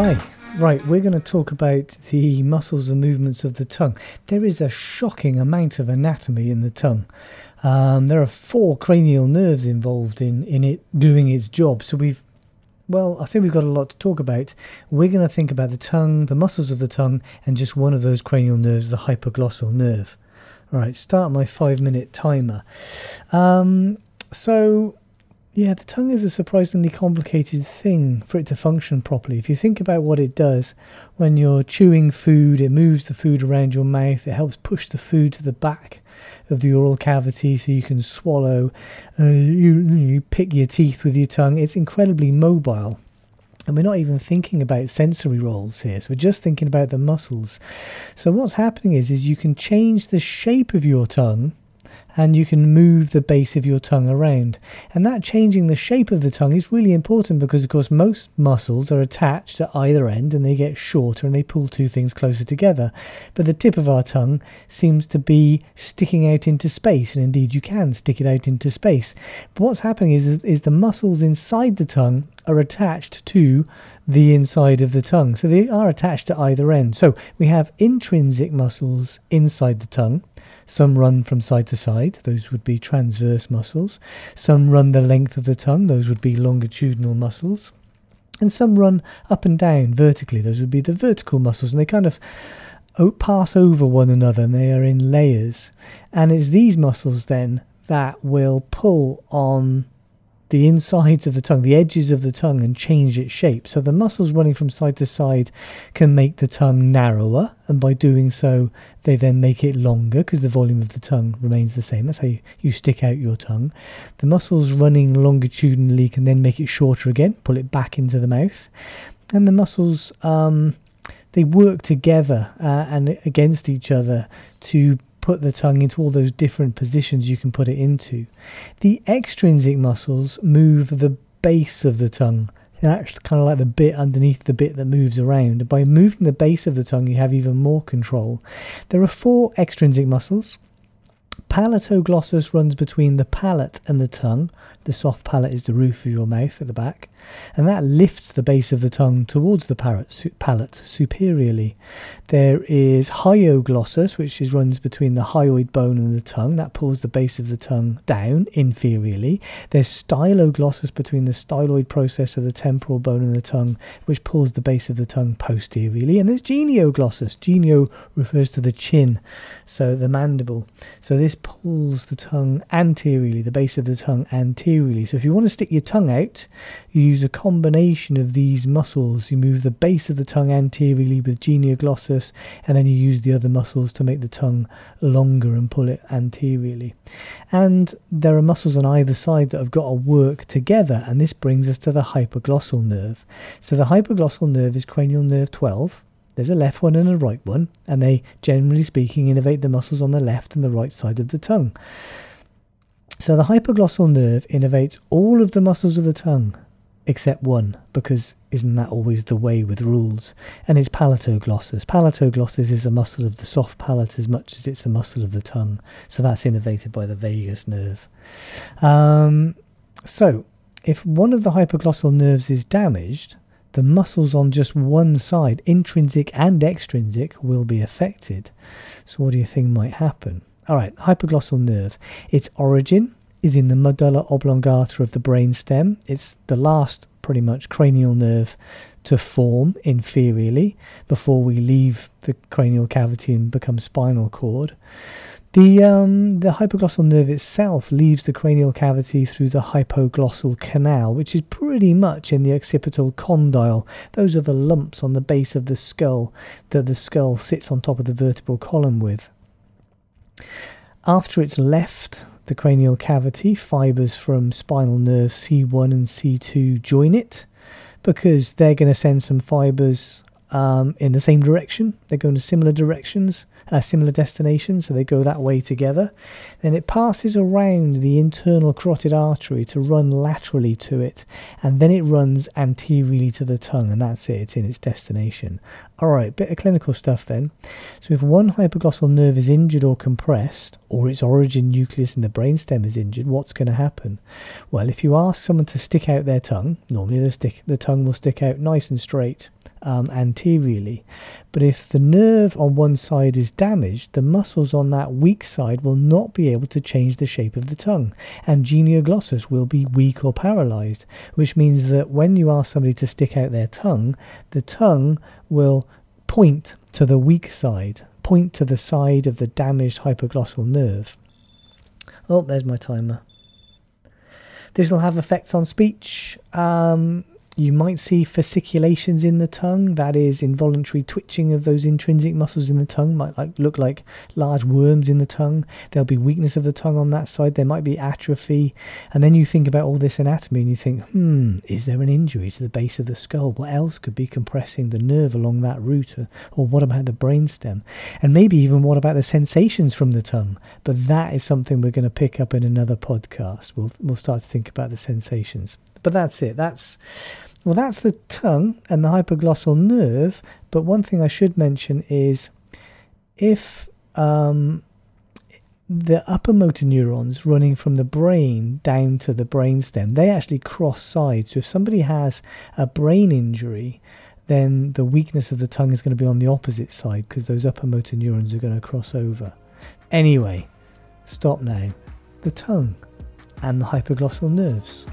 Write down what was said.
Hi. Right, we're going to talk about the muscles and movements of the tongue. There is a shocking amount of anatomy in the tongue. Um, there are four cranial nerves involved in, in it doing its job. So we've, well, I think we've got a lot to talk about. We're going to think about the tongue, the muscles of the tongue, and just one of those cranial nerves, the hypoglossal nerve. All right, start my five minute timer. Um, so yeah, the tongue is a surprisingly complicated thing for it to function properly. If you think about what it does when you're chewing food, it moves the food around your mouth, it helps push the food to the back of the oral cavity so you can swallow, uh, you, you pick your teeth with your tongue. It's incredibly mobile. And we're not even thinking about sensory roles here. So we're just thinking about the muscles. So what's happening is, is you can change the shape of your tongue and you can move the base of your tongue around. And that changing the shape of the tongue is really important because, of course, most muscles are attached at either end and they get shorter and they pull two things closer together. But the tip of our tongue seems to be sticking out into space, and indeed you can stick it out into space. But what's happening is, is the muscles inside the tongue are attached to the inside of the tongue. So they are attached to either end. So we have intrinsic muscles inside the tongue some run from side to side, those would be transverse muscles. Some run the length of the tongue, those would be longitudinal muscles. And some run up and down vertically, those would be the vertical muscles, and they kind of pass over one another and they are in layers. And it's these muscles then that will pull on the insides of the tongue, the edges of the tongue, and change its shape. So the muscles running from side to side can make the tongue narrower, and by doing so, they then make it longer because the volume of the tongue remains the same. That's how you, you stick out your tongue. The muscles running longitudinally can then make it shorter again, pull it back into the mouth. And the muscles, um, they work together uh, and against each other to put the tongue into all those different positions you can put it into. The extrinsic muscles move the base of the tongue. That's kind of like the bit underneath the bit that moves around. By moving the base of the tongue, you have even more control. There are four extrinsic muscles. Palatoglossus runs between the palate and the tongue. The soft palate is the roof of your mouth at the back, and that lifts the base of the tongue towards the palate superiorly. There is hyoglossus, which is, runs between the hyoid bone and the tongue. That pulls the base of the tongue down inferiorly. There's styloglossus between the styloid process of the temporal bone and the tongue, which pulls the base of the tongue posteriorly. And there's genioglossus. Genio refers to the chin, so the mandible. So this pulls the tongue anteriorly, the base of the tongue anteriorly anteriorly. So if you want to stick your tongue out, you use a combination of these muscles. You move the base of the tongue anteriorly with genioglossus, and then you use the other muscles to make the tongue longer and pull it anteriorly. And there are muscles on either side that have got to work together, and this brings us to the hypoglossal nerve. So the hypoglossal nerve is cranial nerve 12. There's a left one and a right one, and they, generally speaking, innervate the muscles on the left and the right side of the tongue. So the hypoglossal nerve innervates all of the muscles of the tongue except one, because isn't that always the way with rules? And it's palatoglossus. Palatoglossus is a muscle of the soft palate as much as it's a muscle of the tongue. So that's innervated by the vagus nerve. Um, so if one of the hypoglossal nerves is damaged, the muscles on just one side, intrinsic and extrinsic, will be affected. So what do you think might happen? All right, hypoglossal nerve. Its origin is in the medulla oblongata of the brain stem. It's the last, pretty much, cranial nerve to form inferiorly before we leave the cranial cavity and become spinal cord. The, um, the hypoglossal nerve itself leaves the cranial cavity through the hypoglossal canal, which is pretty much in the occipital condyle. Those are the lumps on the base of the skull that the skull sits on top of the vertebral column with. After it's left the cranial cavity, fibers from spinal nerves C1 and C2 join it because they're going to send some fibers um, in the same direction. They're going to similar directions a similar destination, so they go that way together. Then it passes around the internal carotid artery to run laterally to it, and then it runs anteriorly to the tongue, and that's it, it's in its destination. Alright, bit of clinical stuff then. So, if one hypoglossal nerve is injured or compressed, or its origin nucleus in the brainstem is injured, what's going to happen? Well, if you ask someone to stick out their tongue, normally the, stick, the tongue will stick out nice and straight um, anteriorly. But if the nerve on one side is damaged, the muscles on that weak side will not be able to change the shape of the tongue, and genioglossus will be weak or paralyzed, which means that when you ask somebody to stick out their tongue, the tongue will point to the weak side, point to the side of the damaged hypoglossal nerve. Oh, there's my timer. This will have effects on speech. Um, you might see fasciculations in the tongue, that is involuntary twitching of those intrinsic muscles in the tongue, might like look like large worms in the tongue. There'll be weakness of the tongue on that side, there might be atrophy. And then you think about all this anatomy and you think, hmm, is there an injury to the base of the skull? What else could be compressing the nerve along that route? Or, or what about the brainstem? And maybe even what about the sensations from the tongue? But that is something we're going to pick up in another podcast. We'll we'll start to think about the sensations. But that's it. That's well, that's the tongue and the hypoglossal nerve. But one thing I should mention is if um, the upper motor neurons running from the brain down to the brainstem, they actually cross sides. So if somebody has a brain injury, then the weakness of the tongue is going to be on the opposite side because those upper motor neurons are going to cross over. Anyway, stop now. The tongue and the hypoglossal nerves.